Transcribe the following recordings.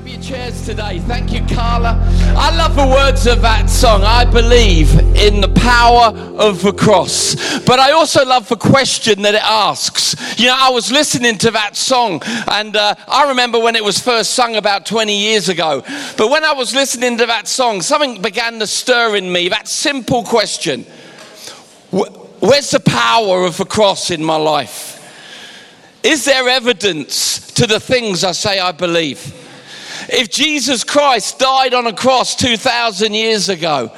grab your chairs today. Thank you, Carla. I love the words of that song. I believe in the power of the cross. But I also love the question that it asks. You know, I was listening to that song, and uh, I remember when it was first sung about 20 years ago. But when I was listening to that song, something began to stir in me. That simple question Where's the power of the cross in my life? Is there evidence to the things I say I believe? If Jesus Christ died on a cross 2,000 years ago,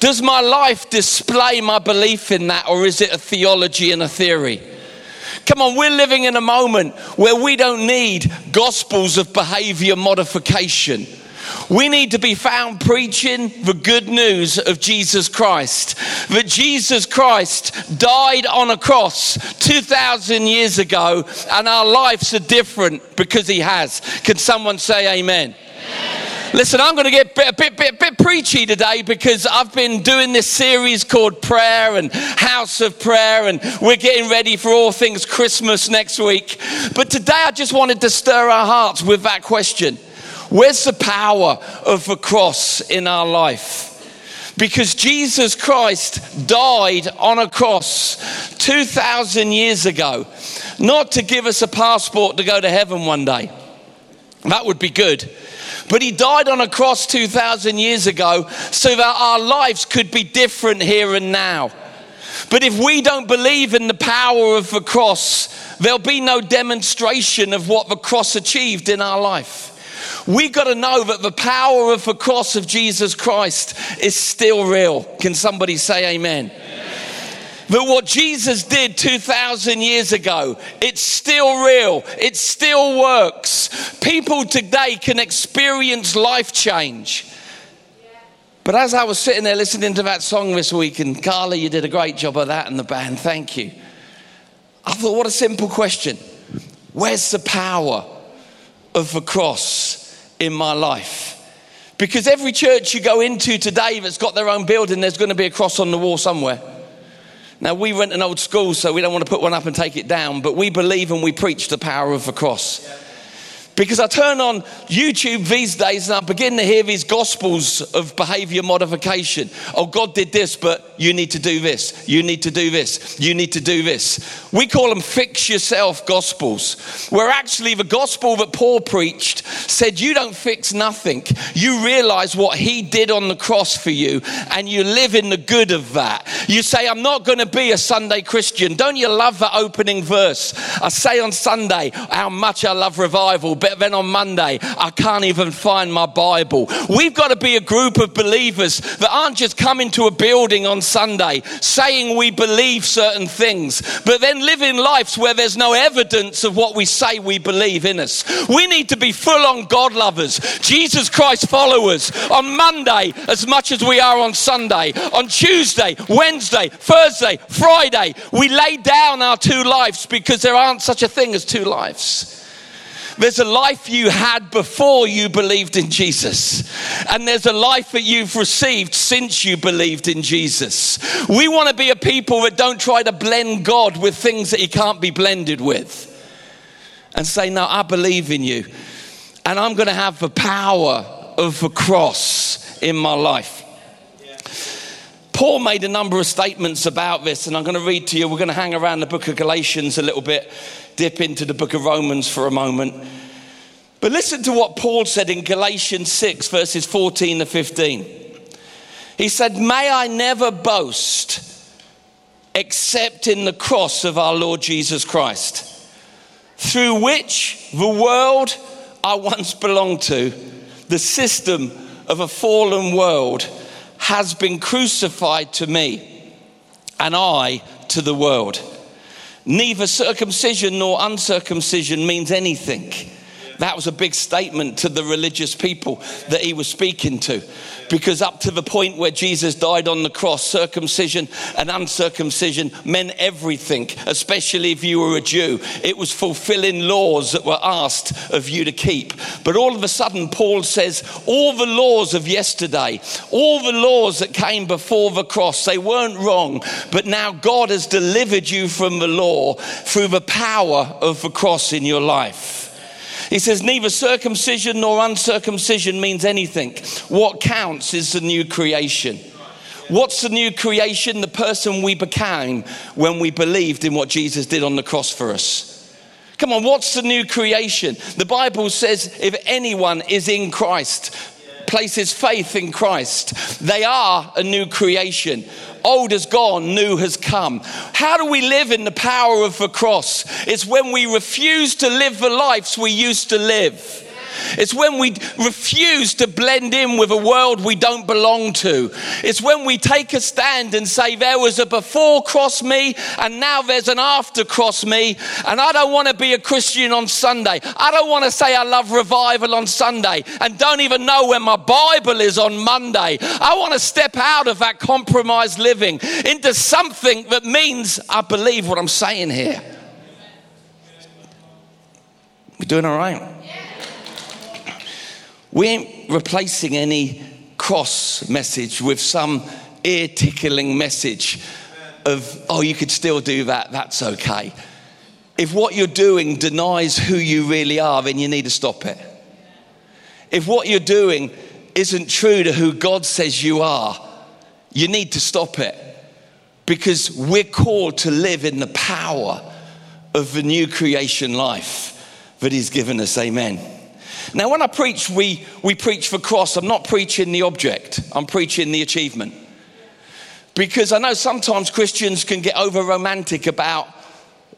does my life display my belief in that, or is it a theology and a theory? Come on, we're living in a moment where we don't need gospels of behavior modification. We need to be found preaching the good news of Jesus Christ. That Jesus Christ died on a cross 2,000 years ago, and our lives are different because he has. Can someone say amen? Listen, I'm going to get a bit, bit, bit, preachy today because I've been doing this series called Prayer and House of Prayer, and we're getting ready for all things Christmas next week. But today I just wanted to stir our hearts with that question Where's the power of the cross in our life? Because Jesus Christ died on a cross 2,000 years ago, not to give us a passport to go to heaven one day. That would be good. But he died on a cross 2,000 years ago so that our lives could be different here and now. But if we don't believe in the power of the cross, there'll be no demonstration of what the cross achieved in our life. We got to know that the power of the cross of Jesus Christ is still real. Can somebody say amen? That what Jesus did 2,000 years ago, it's still real. It still works. People today can experience life change. But as I was sitting there listening to that song this week, and Carla, you did a great job of that and the band, thank you. I thought, what a simple question. Where's the power of the cross in my life. Because every church you go into today that's got their own building, there's going to be a cross on the wall somewhere. Now, we rent an old school, so we don't want to put one up and take it down, but we believe and we preach the power of the cross. Because I turn on YouTube these days and I begin to hear these gospels of behavior modification. Oh, God did this, but you need to do this. You need to do this. You need to do this. We call them fix yourself gospels, where actually the gospel that Paul preached said, You don't fix nothing. You realize what he did on the cross for you and you live in the good of that. You say, I'm not going to be a Sunday Christian. Don't you love that opening verse? I say on Sunday how much I love revival, but then on Monday, I can't even find my Bible. We've got to be a group of believers that aren't just coming to a building on Sunday saying we believe certain things, but then living lives where there's no evidence of what we say we believe in us. We need to be full on God lovers, Jesus Christ followers on Monday as much as we are on Sunday, on Tuesday, Wednesday, Thursday, Friday. We lay down our two lives because there aren't such a thing as two lives. There's a life you had before you believed in Jesus, and there's a life that you've received since you believed in Jesus. We want to be a people that don't try to blend God with things that He can't be blended with, and say, No, I believe in you, and I'm going to have the power of the cross in my life. Paul made a number of statements about this, and I'm going to read to you. We're going to hang around the book of Galatians a little bit dip into the book of Romans for a moment. But listen to what Paul said in Galatians 6, verses 14 to 15. He said, May I never boast except in the cross of our Lord Jesus Christ, through which the world I once belonged to, the system of a fallen world, has been crucified to me, and I to the world. Neither circumcision nor uncircumcision means anything. That was a big statement to the religious people that he was speaking to. Because up to the point where Jesus died on the cross, circumcision and uncircumcision meant everything, especially if you were a Jew. It was fulfilling laws that were asked of you to keep. But all of a sudden, Paul says, all the laws of yesterday, all the laws that came before the cross, they weren't wrong, but now God has delivered you from the law through the power of the cross in your life. He says, neither circumcision nor uncircumcision means anything. What counts is the new creation. What's the new creation? The person we became when we believed in what Jesus did on the cross for us. Come on, what's the new creation? The Bible says if anyone is in Christ, places faith in Christ, they are a new creation. Old has gone, new has come. How do we live in the power of the cross? It's when we refuse to live the lives we used to live. It's when we refuse to blend in with a world we don't belong to. It's when we take a stand and say, There was a before cross me, and now there's an after cross me. And I don't want to be a Christian on Sunday. I don't want to say I love revival on Sunday and don't even know where my Bible is on Monday. I want to step out of that compromised living into something that means I believe what I'm saying here. We're doing all right. We ain't replacing any cross message with some ear tickling message of, oh, you could still do that, that's okay. If what you're doing denies who you really are, then you need to stop it. If what you're doing isn't true to who God says you are, you need to stop it. Because we're called to live in the power of the new creation life that He's given us. Amen. Now, when I preach, we, we preach for cross. I'm not preaching the object, I'm preaching the achievement. Because I know sometimes Christians can get over romantic about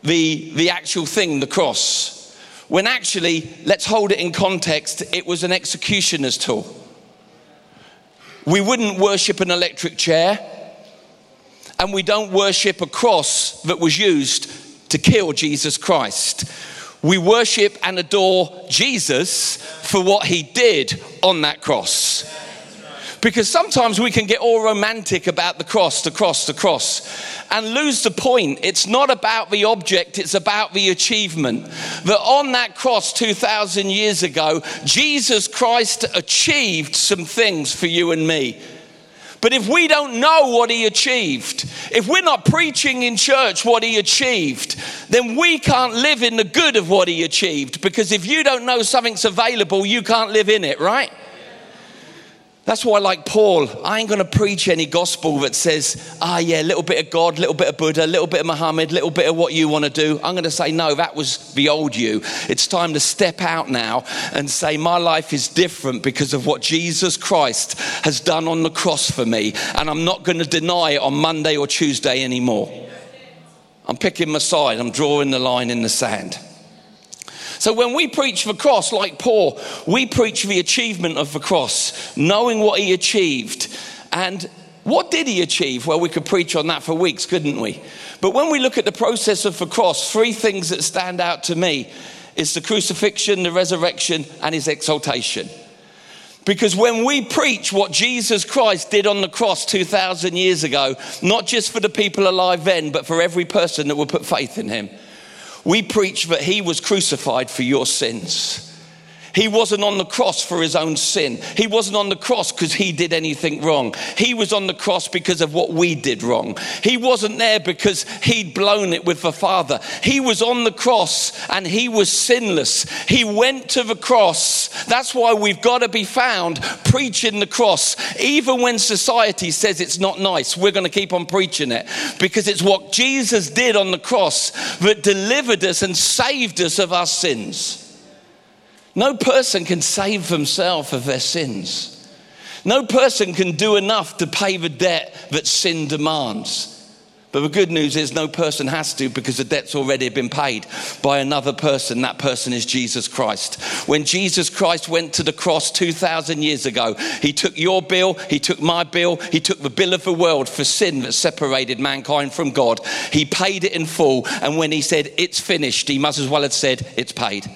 the, the actual thing, the cross. When actually, let's hold it in context, it was an executioner's tool. We wouldn't worship an electric chair, and we don't worship a cross that was used to kill Jesus Christ we worship and adore Jesus for what he did on that cross. Because sometimes we can get all romantic about the cross, the cross, the cross, and lose the point. It's not about the object, it's about the achievement. That on that cross 2,000 years ago, Jesus Christ achieved some things for you and me but if we don't know what he achieved, if we're not preaching in church what he achieved, then we can't live in the good of what he achieved. Because if you don't know something's available, you can't live in it, right? That's why, like Paul, I ain't going to preach any gospel that says, ah, yeah, a little bit of God, little bit of Buddha, a little bit of Muhammad, little bit of what you want to do. I'm going to say, no, that was the old you. It's time to step out now and say, my life is different because of what Jesus Christ has done on the cross for me. And I'm not going to deny it on Monday or Tuesday anymore. I'm picking my side, I'm drawing the line in the sand. So when we preach the cross, like Paul, we preach the achievement of the cross, knowing what he achieved. And what did he achieve? Well, we could preach on that for weeks, couldn't we? But when we look at the process of the cross, three things that stand out to me is the crucifixion, the resurrection, and his exaltation. Because when we preach what Jesus Christ did on the cross 2,000 years ago, not just for the people alive then, but for every person that will put faith in him, we preach that he was crucified for your sins. He wasn't on the cross for his own sin. He wasn't on the cross because he did anything wrong. He was on the cross because of what we did wrong. He wasn't there because he'd blown it with the Father. He was on the cross and he was sinless. He went to the cross. That's why we've got to be found preaching the cross. Even when society says it's not nice, we're going to keep on preaching it because it's what Jesus did on the cross that delivered us and saved us of our sins. No person can save themselves of their sins. No person can do enough to pay the debt that sin demands. But the good news is, no person has to because the debt's already been paid by another person. That person is Jesus Christ. When Jesus Christ went to the cross 2,000 years ago, he took your bill, he took my bill, he took the bill of the world for sin that separated mankind from God. He paid it in full. And when he said, It's finished, he must as well have said, It's paid.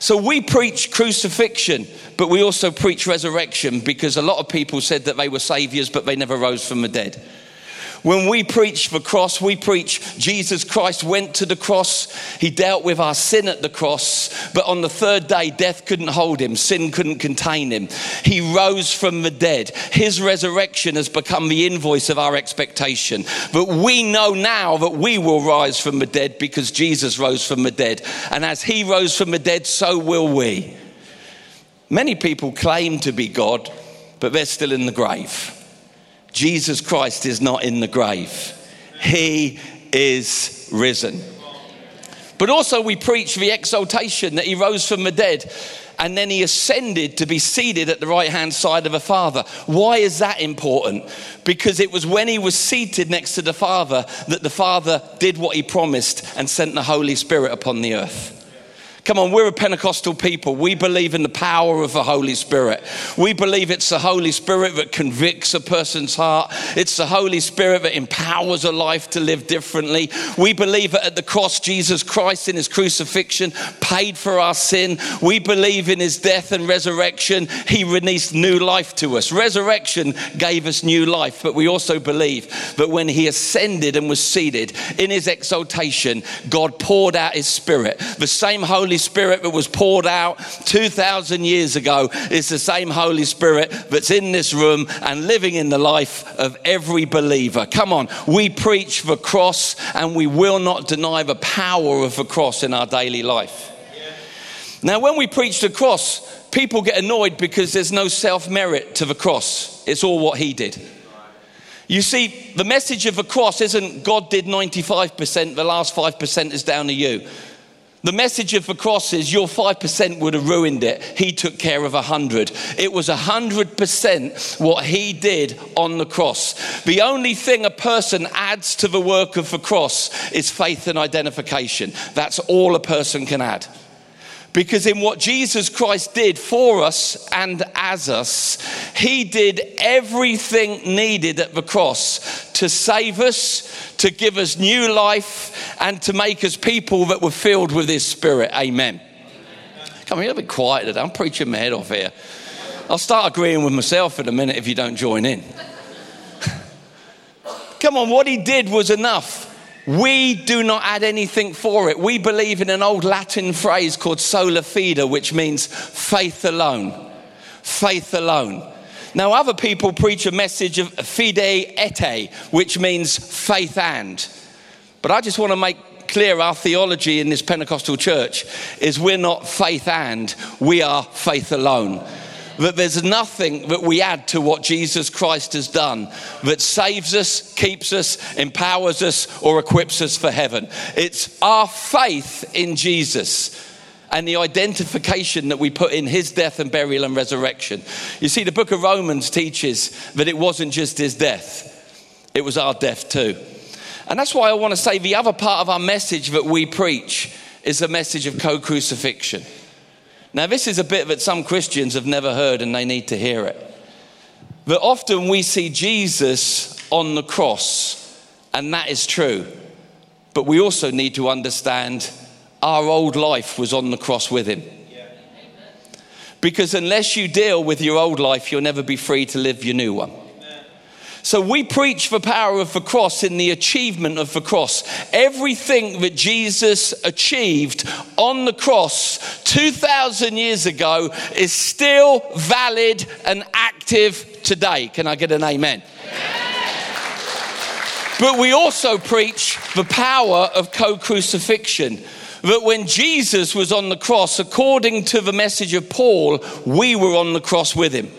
So we preach crucifixion, but we also preach resurrection because a lot of people said that they were saviors, but they never rose from the dead. When we preach the cross, we preach Jesus Christ went to the cross. He dealt with our sin at the cross, but on the third day, death couldn't hold him, sin couldn't contain him. He rose from the dead. His resurrection has become the invoice of our expectation. But we know now that we will rise from the dead because Jesus rose from the dead. And as he rose from the dead, so will we. Many people claim to be God, but they're still in the grave. Jesus Christ is not in the grave, He is risen. But also, we preach the exaltation that He rose from the dead and then He ascended to be seated at the right hand side of the Father. Why is that important? Because it was when He was seated next to the Father that the Father did what He promised and sent the Holy Spirit upon the earth. Come on, we're a Pentecostal people. We believe in the power of the Holy Spirit. We believe it's the Holy Spirit that convicts a person's heart. It's the Holy Spirit that empowers a life to live differently. We believe that at the cross, Jesus Christ in his crucifixion paid for our sin. We believe in his death and resurrection. He released new life to us. Resurrection gave us new life, but we also believe that when he ascended and was seated in his exaltation, God poured out his Spirit. The same Holy Holy Spirit that was poured out 2,000 years ago is the same Holy Spirit that's in this room and living in the life of every believer. Come on, we preach the cross and we will not deny the power of the cross in our daily life. Now, when we preach the cross, people get annoyed because there's no self merit to the cross, it's all what He did. You see, the message of the cross isn't God did 95%, the last 5% is down to you. The message of the cross is your 5% would have ruined it. He took care of 100. It was 100% what he did on the cross. The only thing a person adds to the work of the cross is faith and identification. That's all a person can add. Because in what Jesus Christ did for us and as us, he did everything needed at the cross to save us, to give us new life, and to make us people that were filled with his spirit. Amen. Come on, a bit quiet today. I'm preaching my head off here. I'll start agreeing with myself in a minute if you don't join in. Come on, what he did was enough. We do not add anything for it. We believe in an old Latin phrase called sola fide, which means faith alone. Faith alone. Now, other people preach a message of fide et, which means faith and. But I just want to make clear our theology in this Pentecostal church is we're not faith and, we are faith alone that there's nothing that we add to what Jesus Christ has done that saves us, keeps us, empowers us, or equips us for heaven. It's our faith in Jesus and the identification that we put in his death and burial and resurrection. You see, the book of Romans teaches that it wasn't just his death, it was our death too. And that's why I want to say the other part of our message that we preach is the message of co crucifixion. Now, this is a bit that some Christians have never heard and they need to hear it. That often we see Jesus on the cross, and that is true. But we also need to understand our old life was on the cross with him. Because unless you deal with your old life, you'll never be free to live your new one. So we preach the power of the cross in the achievement of the cross. Everything that Jesus achieved on the cross 2,000 years ago is still valid and active today. Can I get an amen? But we also preach the power of co crucifixion. That when Jesus was on the cross, according to the message of Paul, we were on the cross with him.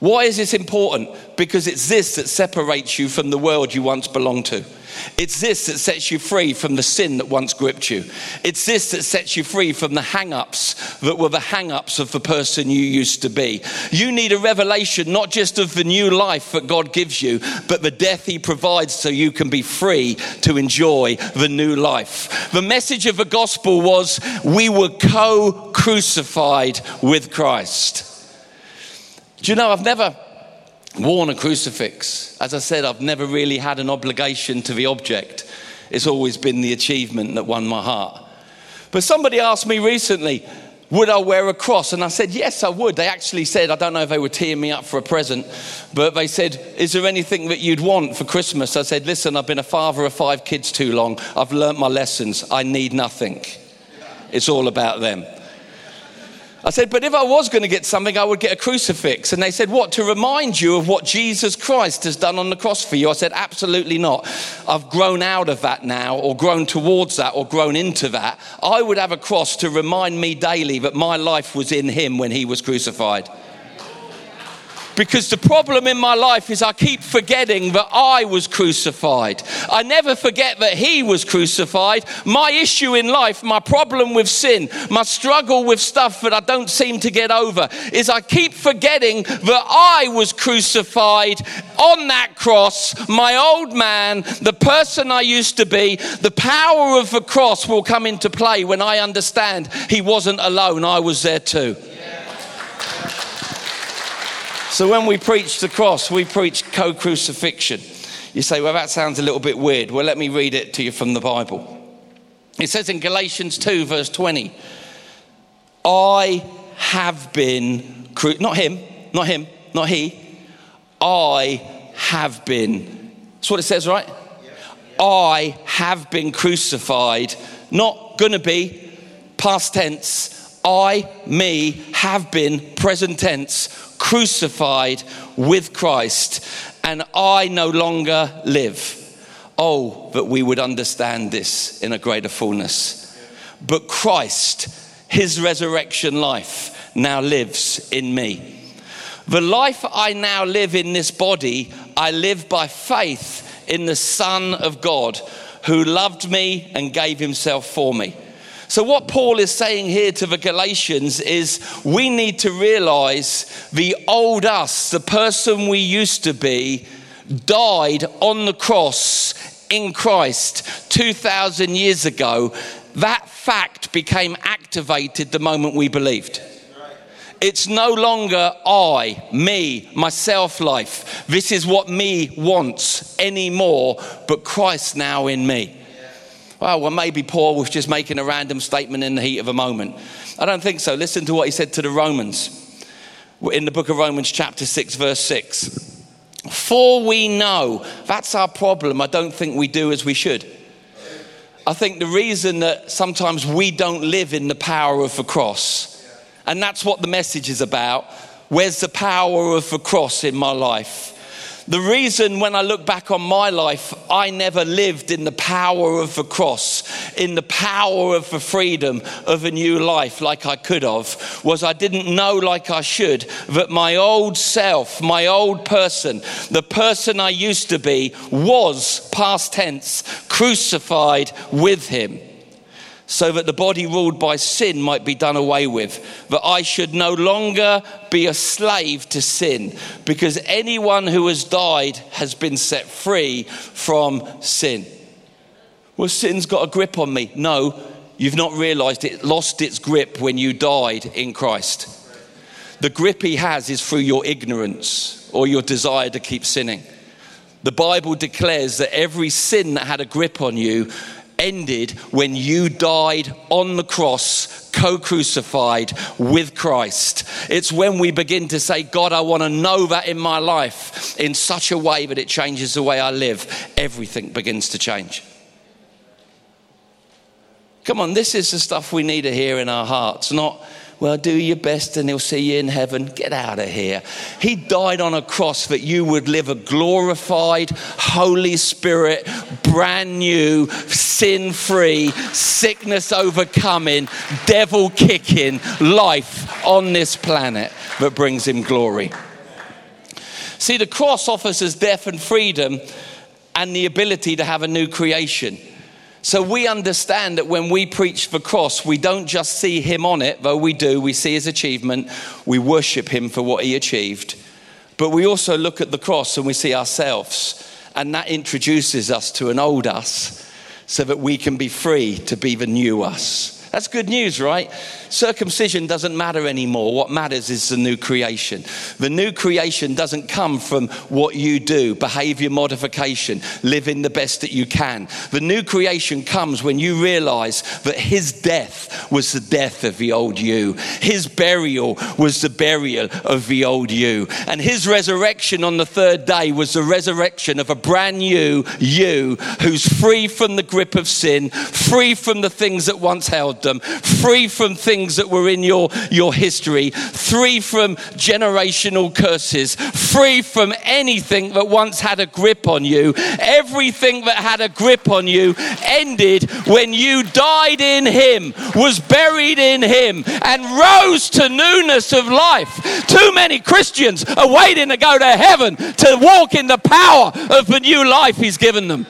Why is this important? Because it's this that separates you from the world you once belonged to. It's this that sets you free from the sin that once gripped you. It's this that sets you free from the hang ups that were the hang ups of the person you used to be. You need a revelation not just of the new life that God gives you, but the death He provides so you can be free to enjoy the new life. The message of the gospel was we were co crucified with Christ. Do you know, I've never worn a crucifix. As I said, I've never really had an obligation to the object. It's always been the achievement that won my heart. But somebody asked me recently, would I wear a cross? And I said, Yes, I would. They actually said, I don't know if they were teeing me up for a present, but they said, Is there anything that you'd want for Christmas? I said, Listen, I've been a father of five kids too long. I've learnt my lessons. I need nothing. It's all about them. I said, but if I was going to get something, I would get a crucifix. And they said, what? To remind you of what Jesus Christ has done on the cross for you? I said, absolutely not. I've grown out of that now, or grown towards that, or grown into that. I would have a cross to remind me daily that my life was in Him when He was crucified. Because the problem in my life is I keep forgetting that I was crucified. I never forget that He was crucified. My issue in life, my problem with sin, my struggle with stuff that I don't seem to get over is I keep forgetting that I was crucified on that cross. My old man, the person I used to be, the power of the cross will come into play when I understand He wasn't alone, I was there too. So when we preach the cross, we preach co crucifixion. You say, well, that sounds a little bit weird. Well, let me read it to you from the Bible. It says in Galatians 2, verse 20, I have been, cru- not him, not him, not he, I have been. That's what it says, right? I have been crucified, not gonna be, past tense. I, me, have been, present tense, crucified with Christ, and I no longer live. Oh, that we would understand this in a greater fullness. But Christ, his resurrection life, now lives in me. The life I now live in this body, I live by faith in the Son of God who loved me and gave himself for me. So, what Paul is saying here to the Galatians is we need to realize the old us, the person we used to be, died on the cross in Christ 2,000 years ago. That fact became activated the moment we believed. It's no longer I, me, myself life. This is what me wants anymore, but Christ now in me. Oh, well, maybe Paul was just making a random statement in the heat of a moment. I don't think so. Listen to what he said to the Romans in the book of Romans, chapter 6, verse 6. For we know, that's our problem. I don't think we do as we should. I think the reason that sometimes we don't live in the power of the cross, and that's what the message is about. Where's the power of the cross in my life? The reason when I look back on my life, I never lived in the power of the cross, in the power of the freedom of a new life like I could have, was I didn't know like I should that my old self, my old person, the person I used to be, was past tense, crucified with him so that the body ruled by sin might be done away with, that I should no longer be a slave to sin, because anyone who has died has been set free from sin. Well, sin's got a grip on me. No, you've not realized it lost its grip when you died in Christ. The grip he has is through your ignorance or your desire to keep sinning. The Bible declares that every sin that had a grip on you ended when you died on the cross, co crucified with Christ. It's when we begin to say, God, I want to know that in my life in such a way that it changes the way I live. Everything begins to change. Come on, this is the stuff we need to hear in our hearts, not well, do your best and he'll see you in heaven. Get out of here. He died on a cross that you would live a glorified, Holy Spirit, brand new, sin free, sickness overcoming, devil kicking life on this planet that brings him glory. See, the cross offers us death and freedom and the ability to have a new creation. So we understand that when we preach the cross, we don't just see him on it, though we do. We see his achievement, we worship him for what he achieved. But we also look at the cross and we see ourselves. And that introduces us to an old us so that we can be free to be the new us. That's good news, right? Circumcision doesn't matter anymore. What matters is the new creation. The new creation doesn't come from what you do, behavior modification, living the best that you can. The new creation comes when you realize that his death was the death of the old you, his burial was the burial of the old you, and his resurrection on the third day was the resurrection of a brand new you who's free from the grip of sin, free from the things that once held them, free from things that were in your, your history, free from generational curses, free from anything that once had a grip on you. Everything that had a grip on you ended when you died in Him, was buried in Him, and rose to newness of life. Too many Christians are waiting to go to heaven to walk in the power of the new life He's given them.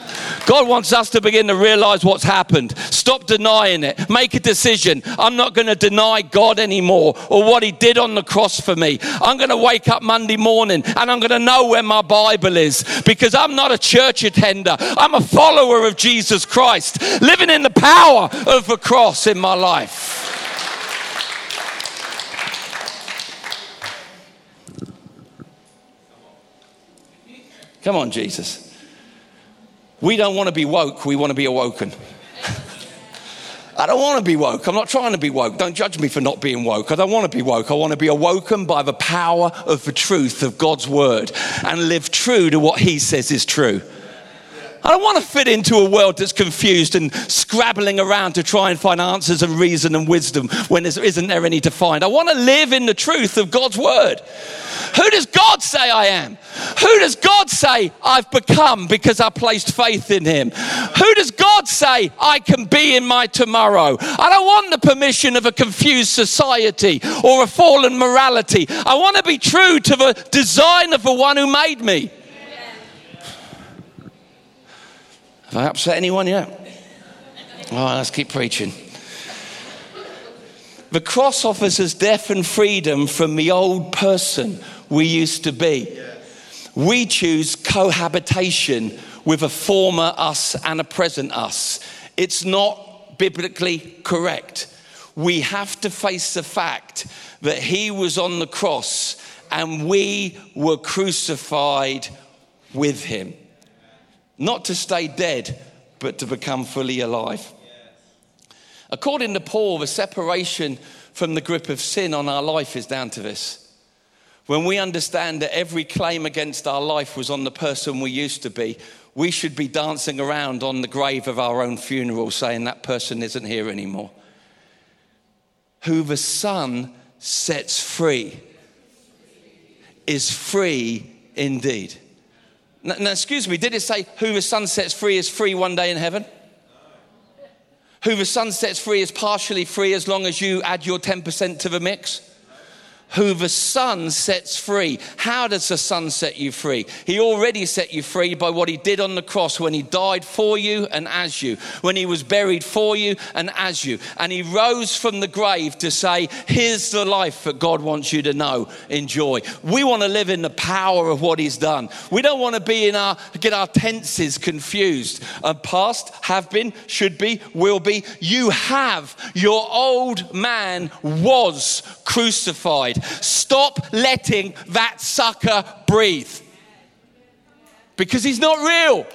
God wants us to begin to realize what's happened. Stop denying it. Make a decision. I'm not going to deny God anymore or what He did on the cross for me. I'm going to wake up Monday morning and I'm going to know where my Bible is because I'm not a church attender. I'm a follower of Jesus Christ, living in the power of the cross in my life. Come on, Jesus. We don't want to be woke, we want to be awoken. I don't want to be woke. I'm not trying to be woke. Don't judge me for not being woke. I don't want to be woke. I want to be awoken by the power of the truth of God's word and live true to what He says is true. I don't want to fit into a world that's confused and scrabbling around to try and find answers and reason and wisdom when there isn't there any to find. I want to live in the truth of God's word. Who does God say I am? Who does God say I've become because I placed faith in Him? Who does God say I can be in my tomorrow? I don't want the permission of a confused society or a fallen morality. I want to be true to the design of the one who made me. Have I upset anyone yet? All right, let's keep preaching. The cross offers us death and freedom from the old person we used to be. We choose cohabitation with a former us and a present us. It's not biblically correct. We have to face the fact that he was on the cross and we were crucified with him not to stay dead, but to become fully alive. According to Paul, the separation from the grip of sin on our life is down to this. When we understand that every claim against our life was on the person we used to be, we should be dancing around on the grave of our own funeral saying that person isn't here anymore. Who the Son sets free is free indeed. Now, now, excuse me, did it say who the sun sets free is free one day in heaven? Who the sun sets free is partially free as long as you add your 10% to the mix? Who the Son sets free. How does the Son set you free? He already set you free by what He did on the cross when He died for you and as you, when He was buried for you and as you. And He rose from the grave to say, Here's the life that God wants you to know, enjoy. We want to live in the power of what He's done. We don't want to be in our, get our tenses confused. A past, have been, should be, will be. You have. Your old man was crucified. Stop letting that sucker breathe. Because he's not real.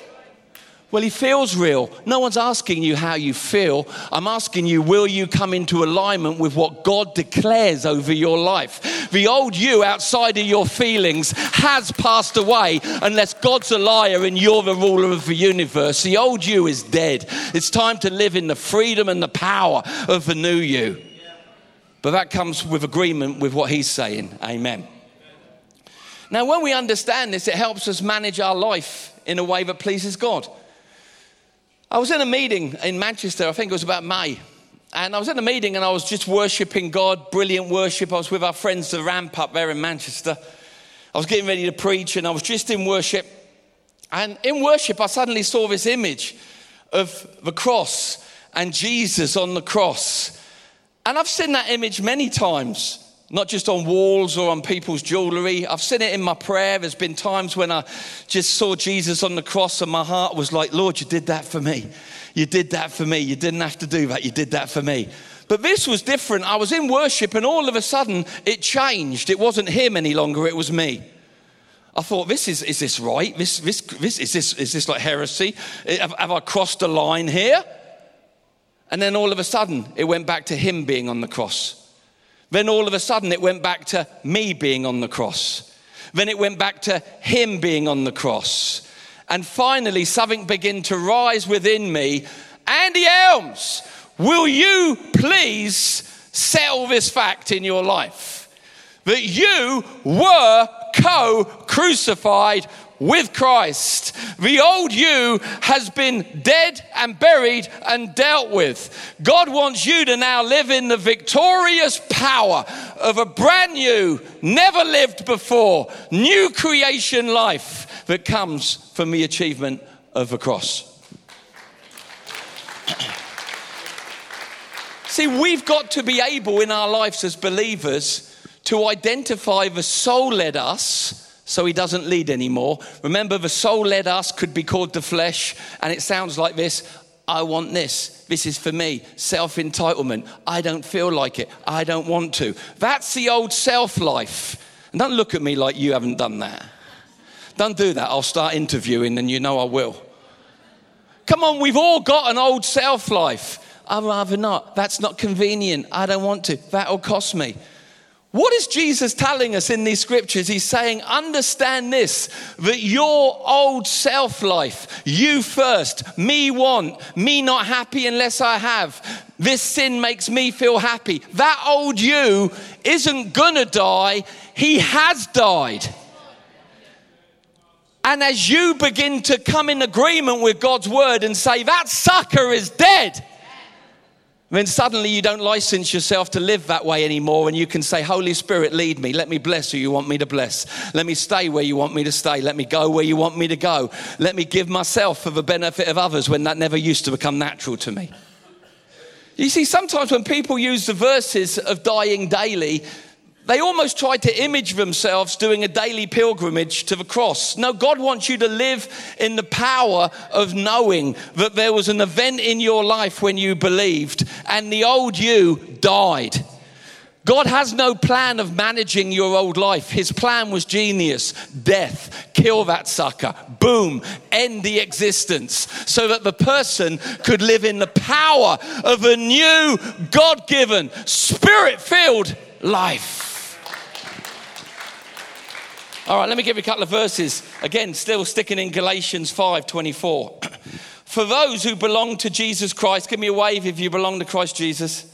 Well, he feels real. No one's asking you how you feel. I'm asking you, will you come into alignment with what God declares over your life? The old you outside of your feelings has passed away unless God's a liar and you're the ruler of the universe. The old you is dead. It's time to live in the freedom and the power of the new you. But that comes with agreement with what he's saying. Amen. Now, when we understand this, it helps us manage our life in a way that pleases God. I was in a meeting in Manchester, I think it was about May. And I was in a meeting and I was just worshiping God, brilliant worship. I was with our friends, the Ramp up there in Manchester. I was getting ready to preach and I was just in worship. And in worship, I suddenly saw this image of the cross and Jesus on the cross. And I've seen that image many times, not just on walls or on people's jewelry. I've seen it in my prayer. There's been times when I just saw Jesus on the cross and my heart was like, Lord, you did that for me. You did that for me. You didn't have to do that. You did that for me. But this was different. I was in worship and all of a sudden it changed. It wasn't him any longer, it was me. I thought, this is, is this right? This, this, this, is, this, is this like heresy? Have, have I crossed a line here? And then all of a sudden, it went back to him being on the cross. Then all of a sudden, it went back to me being on the cross. Then it went back to him being on the cross. And finally, something began to rise within me. Andy Elmes, will you please settle this fact in your life? That you were co crucified with Christ. The old you has been dead and buried and dealt with. God wants you to now live in the victorious power of a brand new, never lived before, new creation life that comes from the achievement of the cross. See, we've got to be able in our lives as believers to identify the soul led us so he doesn't lead anymore. Remember, the soul led us could be called the flesh, and it sounds like this I want this. This is for me. Self entitlement. I don't feel like it. I don't want to. That's the old self life. And don't look at me like you haven't done that. Don't do that. I'll start interviewing, and you know I will. Come on, we've all got an old self life. I'd rather not. That's not convenient. I don't want to. That'll cost me. What is Jesus telling us in these scriptures? He's saying, understand this, that your old self life, you first, me want, me not happy unless I have, this sin makes me feel happy. That old you isn't gonna die, he has died. And as you begin to come in agreement with God's word and say, that sucker is dead then suddenly you don't license yourself to live that way anymore, and you can say, Holy Spirit, lead me. Let me bless who you want me to bless. Let me stay where you want me to stay. Let me go where you want me to go. Let me give myself for the benefit of others when that never used to become natural to me. You see, sometimes when people use the verses of dying daily, they almost tried to image themselves doing a daily pilgrimage to the cross. No, God wants you to live in the power of knowing that there was an event in your life when you believed and the old you died. God has no plan of managing your old life. His plan was genius death, kill that sucker, boom, end the existence, so that the person could live in the power of a new, God given, spirit filled life. All right, let me give you a couple of verses. Again, still sticking in Galatians 5 24. For those who belong to Jesus Christ, give me a wave if you belong to Christ Jesus.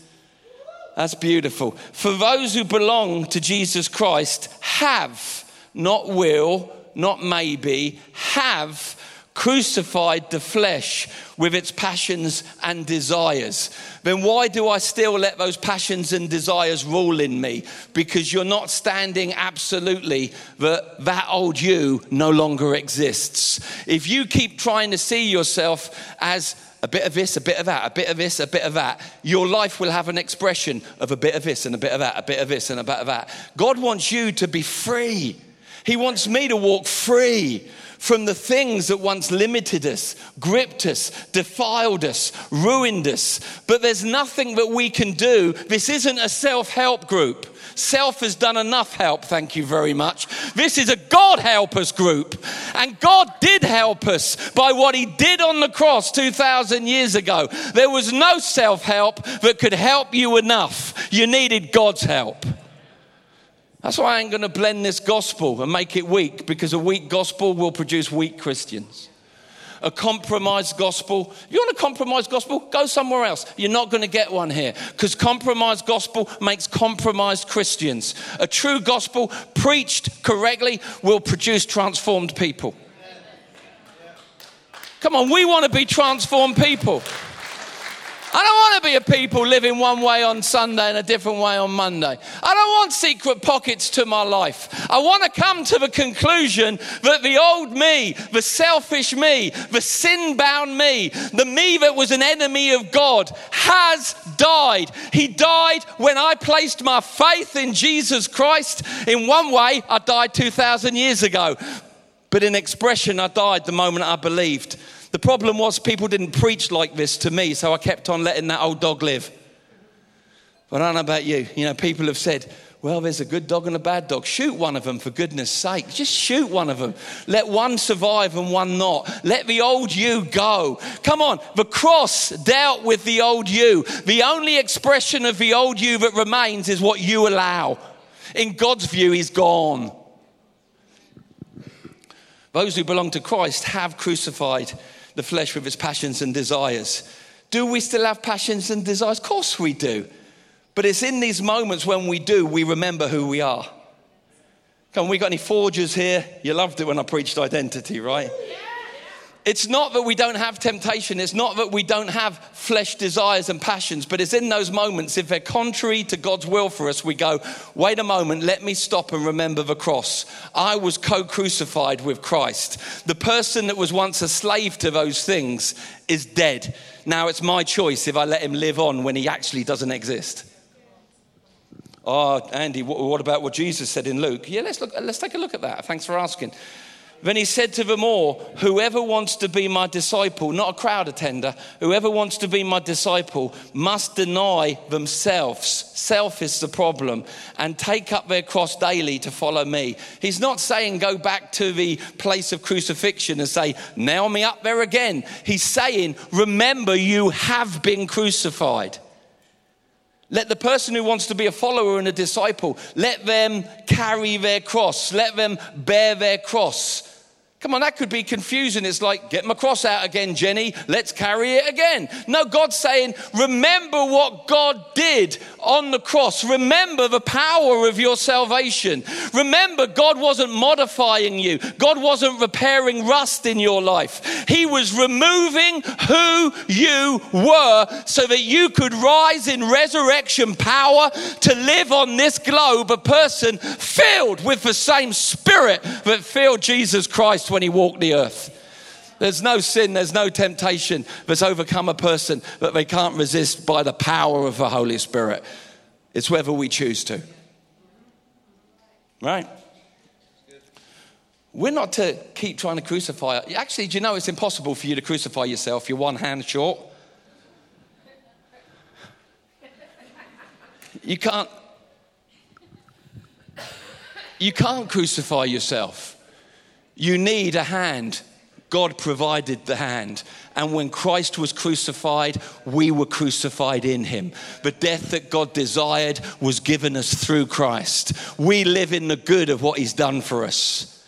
That's beautiful. For those who belong to Jesus Christ have, not will, not maybe, have crucified the flesh with its passions and desires, then why do I still let those passions and desires rule in me? Because you're not standing absolutely that that old you no longer exists. If you keep trying to see yourself as a bit of this, a bit of that, a bit of this, a bit of that, your life will have an expression of a bit of this and a bit of that, a bit of this and a bit of that. God wants you to be free. He wants me to walk free from the things that once limited us, gripped us, defiled us, ruined us. But there's nothing that we can do. This isn't a self help group. Self has done enough help, thank you very much. This is a God help us group. And God did help us by what He did on the cross 2,000 years ago. There was no self help that could help you enough. You needed God's help. That's why I ain't going to blend this gospel and make it weak because a weak gospel will produce weak Christians. A compromised gospel, you want a compromised gospel, go somewhere else. You're not going to get one here because compromised gospel makes compromised Christians. A true gospel preached correctly will produce transformed people. Come on, we want to be transformed people. I don't want to be a people living one way on Sunday and a different way on Monday. I don't want secret pockets to my life. I want to come to the conclusion that the old me, the selfish me, the sin bound me, the me that was an enemy of God, has died. He died when I placed my faith in Jesus Christ. In one way, I died 2,000 years ago. But in expression, I died the moment I believed. The problem was people didn't preach like this to me, so I kept on letting that old dog live. But I don't know about you. You know, people have said, well, there's a good dog and a bad dog. Shoot one of them for goodness sake. Just shoot one of them. Let one survive and one not. Let the old you go. Come on. The cross dealt with the old you. The only expression of the old you that remains is what you allow. In God's view, he's gone. Those who belong to Christ have crucified the flesh with its passions and desires. Do we still have passions and desires? Of course we do. But it's in these moments when we do, we remember who we are. Come we got any forgers here? You loved it when I preached identity, right? It's not that we don't have temptation. It's not that we don't have flesh desires and passions, but it's in those moments, if they're contrary to God's will for us, we go, wait a moment, let me stop and remember the cross. I was co crucified with Christ. The person that was once a slave to those things is dead. Now it's my choice if I let him live on when he actually doesn't exist. Oh, Andy, what about what Jesus said in Luke? Yeah, let's, look, let's take a look at that. Thanks for asking. Then he said to them all, Whoever wants to be my disciple, not a crowd attender, whoever wants to be my disciple must deny themselves. Self is the problem, and take up their cross daily to follow me. He's not saying go back to the place of crucifixion and say, Nail me up there again. He's saying, Remember, you have been crucified. Let the person who wants to be a follower and a disciple, let them carry their cross. Let them bear their cross. Come on, that could be confusing. It's like, get my cross out again, Jenny. Let's carry it again. No, God's saying, remember what God did on the cross. Remember the power of your salvation. Remember, God wasn't modifying you, God wasn't repairing rust in your life. He was removing who you were so that you could rise in resurrection power to live on this globe, a person filled with the same spirit that filled Jesus Christ when he walked the earth. There's no sin, there's no temptation that's overcome a person that they can't resist by the power of the Holy Spirit. It's whether we choose to. Right? We're not to keep trying to crucify. Actually, do you know it's impossible for you to crucify yourself? You're one hand short. You can't. You can't crucify yourself. You need a hand. God provided the hand. And when Christ was crucified, we were crucified in him. The death that God desired was given us through Christ. We live in the good of what he's done for us.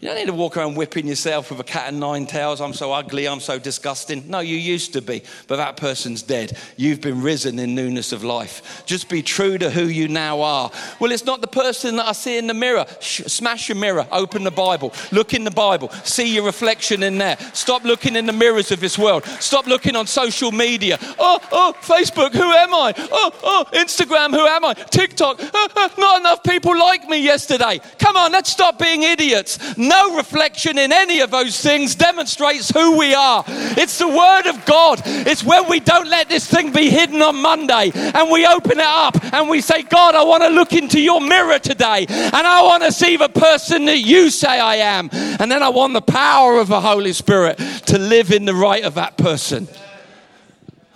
You don't need to walk around whipping yourself with a cat and nine tails. I'm so ugly, I'm so disgusting. No, you used to be, but that person's dead. You've been risen in newness of life. Just be true to who you now are. Well, it's not the person that I see in the mirror. Smash your mirror, open the Bible, look in the Bible, see your reflection in there. Stop looking in the mirrors of this world. Stop looking on social media. Oh, oh, Facebook, who am I? Oh, oh, Instagram, who am I? TikTok, oh, oh, not enough people like me yesterday. Come on, let's stop being idiots no reflection in any of those things demonstrates who we are. It's the Word of God. It's when we don't let this thing be hidden on Monday and we open it up and we say, God, I want to look into your mirror today and I want to see the person that you say I am. And then I want the power of the Holy Spirit to live in the right of that person.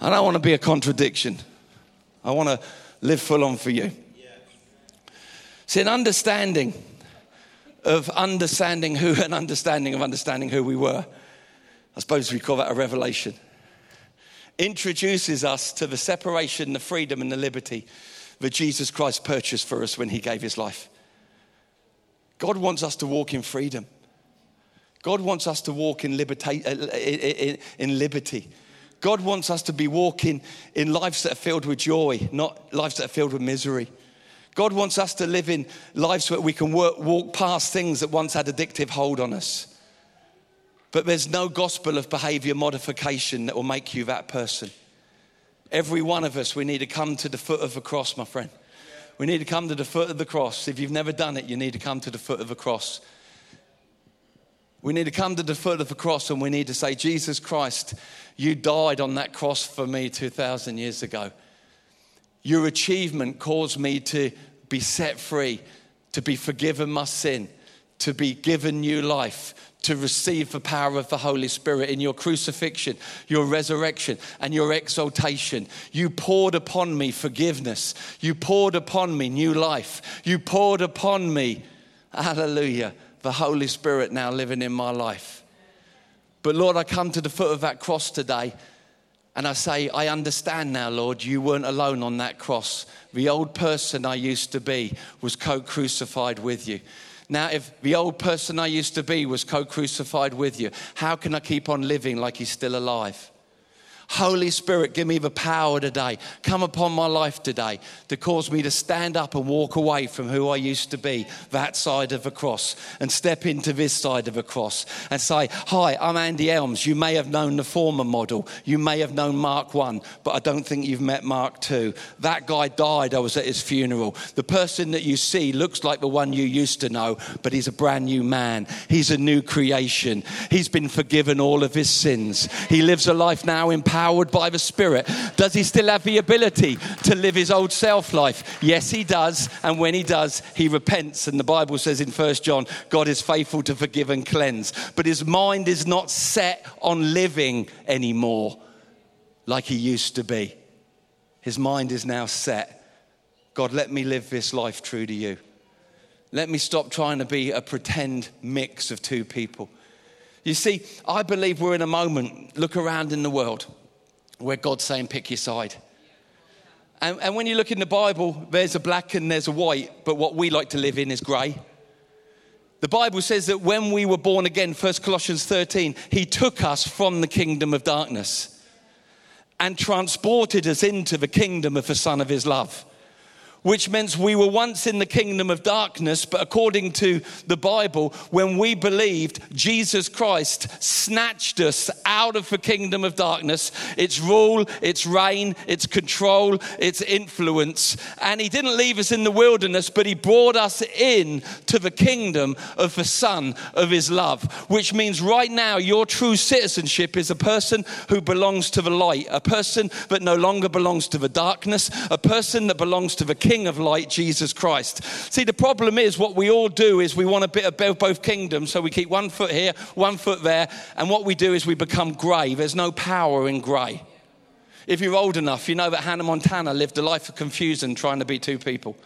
I don't want to be a contradiction. I want to live full on for you. See, an understanding of understanding who, an understanding of understanding who we were. I suppose we call that a revelation. Introduces us to the separation, the freedom, and the liberty that Jesus Christ purchased for us when he gave his life. God wants us to walk in freedom. God wants us to walk in, liberty, uh, uh, uh, uh, in liberty. God wants us to be walking in lives that are filled with joy, not lives that are filled with misery. God wants us to live in lives where we can work, walk past things that once had addictive hold on us. But there's no gospel of behavior modification that will make you that person. Every one of us, we need to come to the foot of the cross, my friend. We need to come to the foot of the cross. If you've never done it, you need to come to the foot of the cross. We need to come to the foot of the cross and we need to say, Jesus Christ, you died on that cross for me 2,000 years ago. Your achievement caused me to be set free, to be forgiven my sin, to be given new life, to receive the power of the Holy Spirit in your crucifixion, your resurrection, and your exaltation. You poured upon me forgiveness. You poured upon me new life. You poured upon me, hallelujah, the Holy Spirit now living in my life. But Lord, I come to the foot of that cross today and I say, I understand now, Lord, you weren't alone on that cross. The old person I used to be was co crucified with you. Now, if the old person I used to be was co crucified with you, how can I keep on living like he's still alive? Holy Spirit, give me the power today. Come upon my life today to cause me to stand up and walk away from who I used to be, that side of the cross, and step into this side of the cross and say, Hi, I'm Andy Elmes. You may have known the former model. You may have known Mark 1, but I don't think you've met Mark 2. That guy died. I was at his funeral. The person that you see looks like the one you used to know, but he's a brand new man. He's a new creation. He's been forgiven all of his sins. He lives a life now in empowered by the Spirit? Does he still have the ability to live his old self life? Yes, he does. And when he does, he repents. And the Bible says in 1 John, God is faithful to forgive and cleanse. But his mind is not set on living anymore like he used to be. His mind is now set. God, let me live this life true to you. Let me stop trying to be a pretend mix of two people. You see, I believe we're in a moment, look around in the world where God's saying, pick your side. And, and when you look in the Bible, there's a black and there's a white, but what we like to live in is grey. The Bible says that when we were born again, 1 Colossians 13, He took us from the kingdom of darkness and transported us into the kingdom of the Son of His love which means we were once in the kingdom of darkness, but according to the Bible, when we believed, Jesus Christ snatched us out of the kingdom of darkness, its rule, its reign, its control, its influence. And He didn't leave us in the wilderness, but He brought us in to the kingdom of the Son of His love, which means right now your true citizenship is a person who belongs to the light, a person that no longer belongs to the darkness, a person that belongs to the kingdom King of light, Jesus Christ. See, the problem is what we all do is we want a bit of both kingdoms, so we keep one foot here, one foot there, and what we do is we become grey. There's no power in grey. If you're old enough, you know that Hannah Montana lived a life of confusion trying to be two people.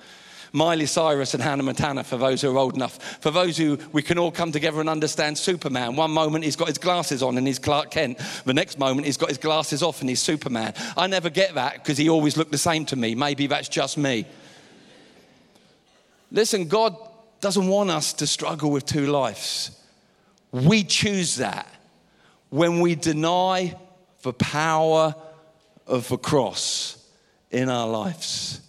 Miley Cyrus and Hannah Montana, for those who are old enough. For those who we can all come together and understand Superman. One moment he's got his glasses on and he's Clark Kent. The next moment he's got his glasses off and he's Superman. I never get that because he always looked the same to me. Maybe that's just me. Listen, God doesn't want us to struggle with two lives. We choose that when we deny the power of the cross in our lives.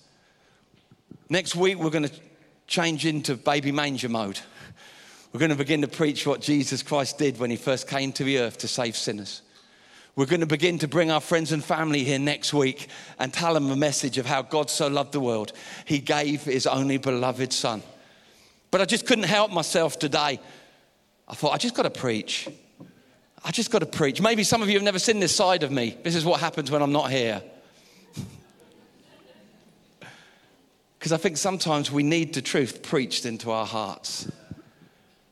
Next week, we're going to change into baby manger mode. We're going to begin to preach what Jesus Christ did when he first came to the earth to save sinners. We're going to begin to bring our friends and family here next week and tell them the message of how God so loved the world. He gave his only beloved Son. But I just couldn't help myself today. I thought, I just got to preach. I just got to preach. Maybe some of you have never seen this side of me. This is what happens when I'm not here. Because I think sometimes we need the truth preached into our hearts.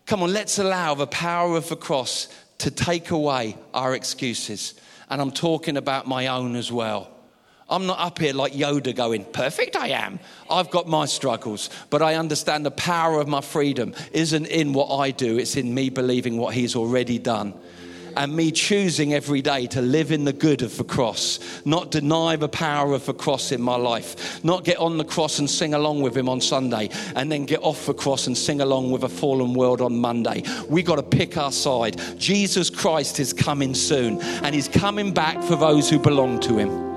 Come on, let's allow the power of the cross to take away our excuses. And I'm talking about my own as well. I'm not up here like Yoda going, perfect I am. I've got my struggles, but I understand the power of my freedom isn't in what I do, it's in me believing what He's already done and me choosing every day to live in the good of the cross, not deny the power of the cross in my life, not get on the cross and sing along with him on Sunday, and then get off the cross and sing along with a fallen world on Monday. We got to pick our side. Jesus Christ is coming soon, and he's coming back for those who belong to him.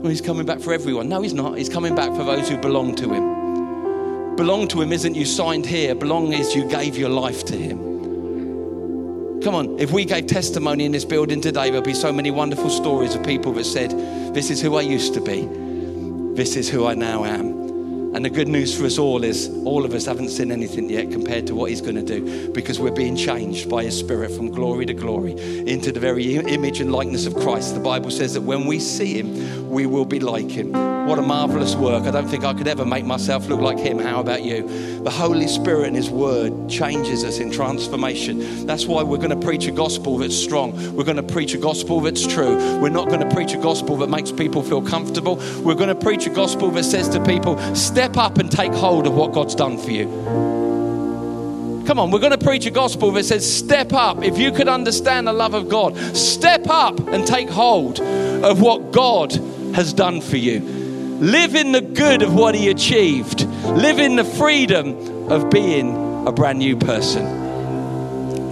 Well, he's coming back for everyone. No, he's not. He's coming back for those who belong to him. Belong to him isn't you signed here, belong is you gave your life to him. Come on, if we gave testimony in this building today, there'll be so many wonderful stories of people that said, This is who I used to be, this is who I now am. And the good news for us all is all of us haven't seen anything yet compared to what he's going to do because we're being changed by his spirit from glory to glory into the very image and likeness of Christ. The Bible says that when we see him, we will be like him. What a marvelous work. I don't think I could ever make myself look like him. How about you? The Holy Spirit and his word changes us in transformation. That's why we're going to preach a gospel that's strong. We're going to preach a gospel that's true. We're not going to preach a gospel that makes people feel comfortable. We're going to preach a gospel that says to people, step up and take hold of what God's done for you. Come on, we're going to preach a gospel that says, step up. If you could understand the love of God, step up and take hold of what God has done for you. Live in the good of what He achieved. Live in the freedom of being a brand new person.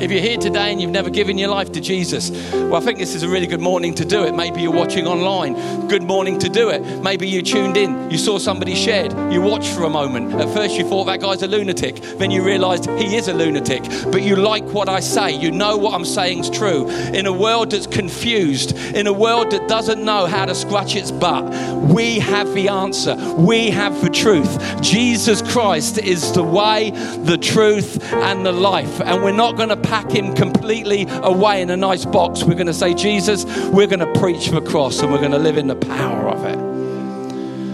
If you're here today and you've never given your life to Jesus, well, I think this is a really good morning to do it. Maybe you're watching online. Good morning to do it. Maybe you tuned in, you saw somebody shared, you watched for a moment. At first, you thought that guy's a lunatic. Then you realized he is a lunatic. But you like what I say. You know what I'm saying is true. In a world that's confused, in a world that doesn't know how to scratch its butt, we have the answer. We have the truth. Jesus Christ is the way, the truth, and the life. And we're not going to pack him completely away in a nice box. We're going to say, Jesus, we're going to preach the cross and we're going to live in the power of it.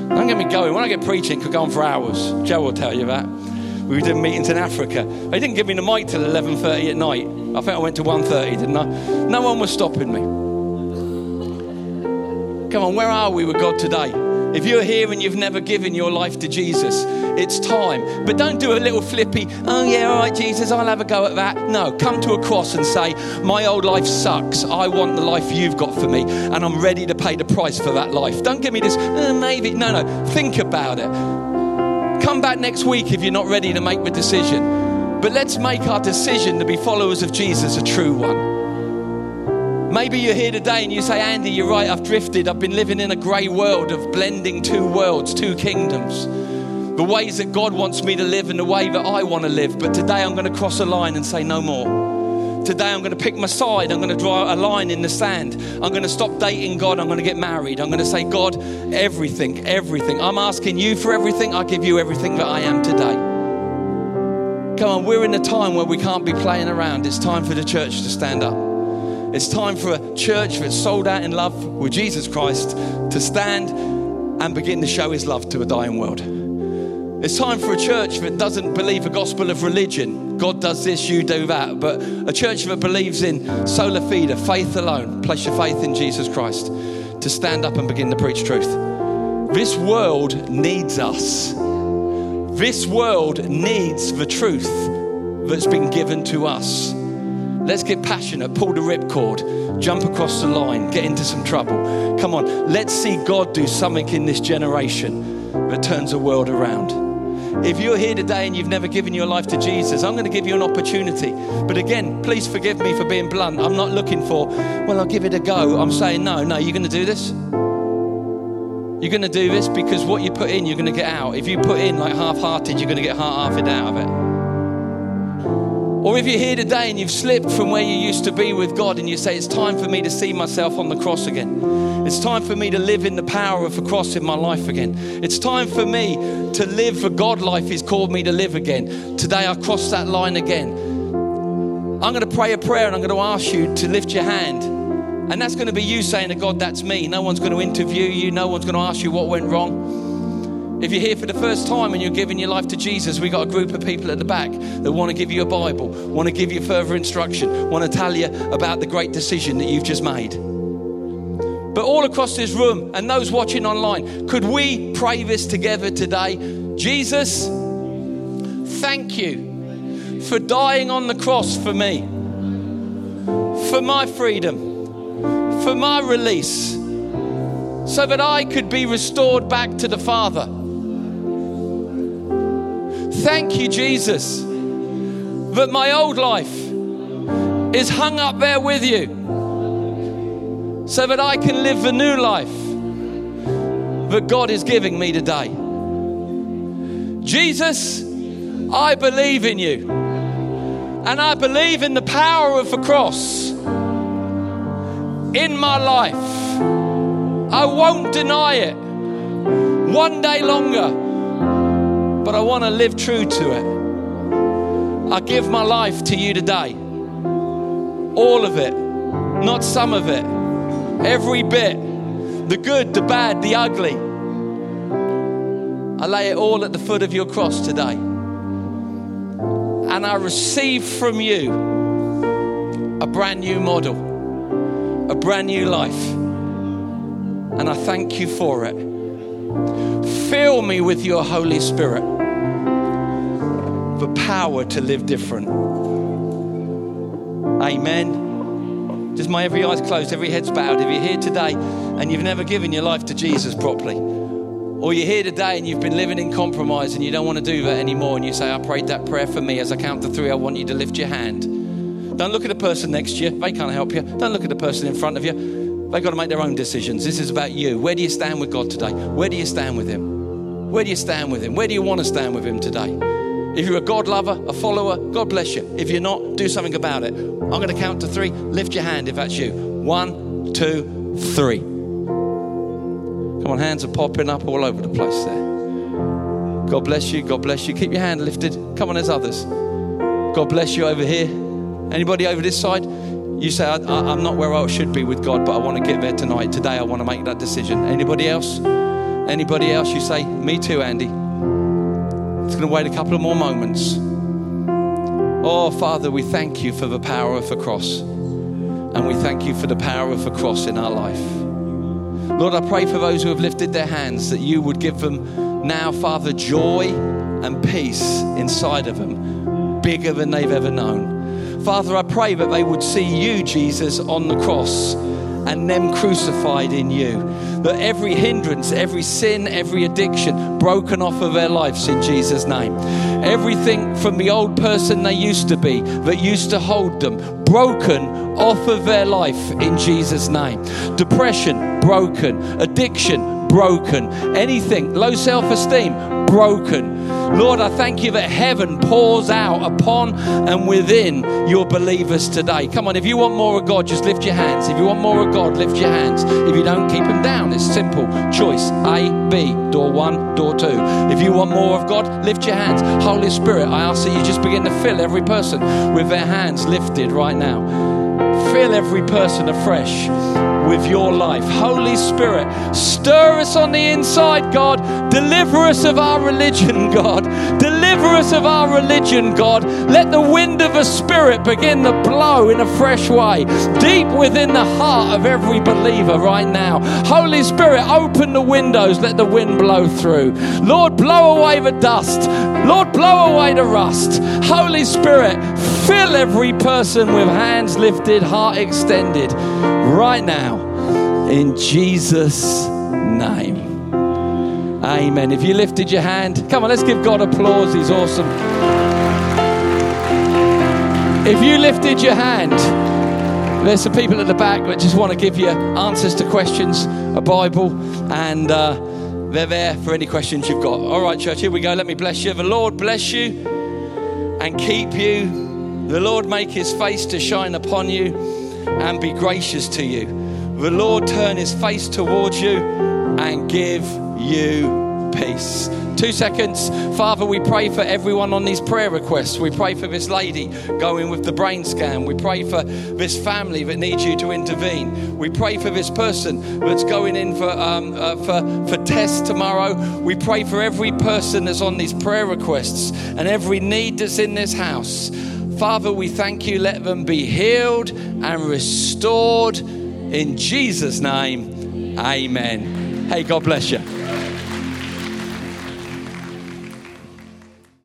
Don't get me going. When I get preaching, it could go on for hours. Joe will tell you that. We did meetings in Africa. They didn't give me the mic till 11.30 at night. I think I went to 1.30, didn't I? No one was stopping me. Come on, where are we with God today? If you're here and you've never given your life to Jesus, it's time. But don't do a little flippy, oh yeah, all right, Jesus, I'll have a go at that. No, come to a cross and say, my old life sucks. I want the life you've got for me, and I'm ready to pay the price for that life. Don't give me this, oh, maybe. No, no, think about it. Come back next week if you're not ready to make the decision. But let's make our decision to be followers of Jesus a true one. Maybe you're here today and you say, Andy, you're right, I've drifted. I've been living in a grey world of blending two worlds, two kingdoms the ways that God wants me to live and the way that I want to live. But today I'm going to cross a line and say no more. Today I'm going to pick my side. I'm going to draw a line in the sand. I'm going to stop dating God. I'm going to get married. I'm going to say, God, everything, everything. I'm asking you for everything. I give you everything that I am today. Come on, we're in a time where we can't be playing around. It's time for the church to stand up. It's time for a church that's sold out in love with Jesus Christ to stand and begin to show his love to a dying world. It's time for a church that doesn't believe a gospel of religion. God does this, you do that. But a church that believes in sola fide, faith alone. Place your faith in Jesus Christ to stand up and begin to preach truth. This world needs us. This world needs the truth that's been given to us. Let's get passionate, pull the ripcord, jump across the line, get into some trouble. Come on, let's see God do something in this generation that turns the world around. If you're here today and you've never given your life to Jesus, I'm going to give you an opportunity. But again, please forgive me for being blunt. I'm not looking for, well, I'll give it a go. I'm saying, no, no, you're going to do this. You're going to do this because what you put in, you're going to get out. If you put in like half hearted, you're going to get half hearted out of it. Or if you're here today and you've slipped from where you used to be with God and you say, It's time for me to see myself on the cross again. It's time for me to live in the power of the cross in my life again. It's time for me to live for God life He's called me to live again. Today I cross that line again. I'm going to pray a prayer and I'm going to ask you to lift your hand. And that's going to be you saying to God, That's me. No one's going to interview you, no one's going to ask you what went wrong. If you're here for the first time and you're giving your life to Jesus, we've got a group of people at the back that want to give you a Bible, want to give you further instruction, want to tell you about the great decision that you've just made. But all across this room and those watching online, could we pray this together today? Jesus, thank you for dying on the cross for me, for my freedom, for my release, so that I could be restored back to the Father. Thank you, Jesus, that my old life is hung up there with you so that I can live the new life that God is giving me today. Jesus, I believe in you. And I believe in the power of the cross in my life. I won't deny it one day longer I want to live true to it. I give my life to you today. All of it, not some of it. Every bit. The good, the bad, the ugly. I lay it all at the foot of your cross today. And I receive from you a brand new model, a brand new life. And I thank you for it. Fill me with your Holy Spirit, the power to live different. Amen. Just my every eye's closed, every head's bowed. If you're here today and you've never given your life to Jesus properly, or you're here today and you've been living in compromise and you don't want to do that anymore, and you say, I prayed that prayer for me. As I count to three, I want you to lift your hand. Don't look at the person next to you, they can't help you. Don't look at the person in front of you. They've got to make their own decisions. This is about you. Where do you stand with God today? Where do you stand with Him? Where do you stand with Him? Where do you want to stand with Him today? If you're a God lover, a follower, God bless you. If you're not, do something about it. I'm going to count to three. Lift your hand if that's you. One, two, three. Come on, hands are popping up all over the place there. God bless you. God bless you. Keep your hand lifted. Come on, there's others. God bless you over here. Anybody over this side? You say, I, am not where I should be with God, but I want to get there tonight. Today, I want to make that decision. Anybody else? Anybody else? You say, Me too, Andy. Going to wait a couple of more moments. Oh, Father, we thank you for the power of the cross. And we thank you for the power of the cross in our life. Lord, I pray for those who have lifted their hands that you would give them now, Father, joy and peace inside of them, bigger than they've ever known. Father, I pray that they would see you, Jesus, on the cross and them crucified in you. That every hindrance, every sin, every addiction broken off of their lives in Jesus' name. Everything from the old person they used to be that used to hold them broken off of their life in Jesus' name. Depression broken, addiction broken, anything, low self esteem broken Lord, I thank you that heaven pours out upon and within your believers today. Come on, if you want more of God, just lift your hands. If you want more of God, lift your hands. If you don't, keep them down. It's simple. Choice A, B, door one, door two. If you want more of God, lift your hands. Holy Spirit, I ask that you just begin to fill every person with their hands lifted right now. Fill every person afresh with your life. Holy Spirit, stir us on the inside, God. Deliver us of our religion, God. Deliver us of our religion, God. Let the wind of the Spirit begin to blow in a fresh way, deep within the heart of every believer right now. Holy Spirit, open the windows, let the wind blow through. Lord, blow away the dust. Lord, blow away the rust. Holy Spirit, fill every person with hands lifted, heart extended right now in Jesus' name. Amen. If you lifted your hand, come on, let's give God applause. He's awesome. If you lifted your hand, there's some people at the back that just want to give you answers to questions, a Bible, and uh, they're there for any questions you've got. All right, church, here we go. Let me bless you. The Lord bless you and keep you. The Lord make his face to shine upon you and be gracious to you. The Lord turn his face towards you and give you peace. Two seconds. Father, we pray for everyone on these prayer requests. We pray for this lady going with the brain scan. We pray for this family that needs you to intervene. We pray for this person that's going in for, um, uh, for, for tests tomorrow. We pray for every person that's on these prayer requests and every need that's in this house. Father, we thank you. Let them be healed and restored in Jesus' name. Amen. Hey, God bless you.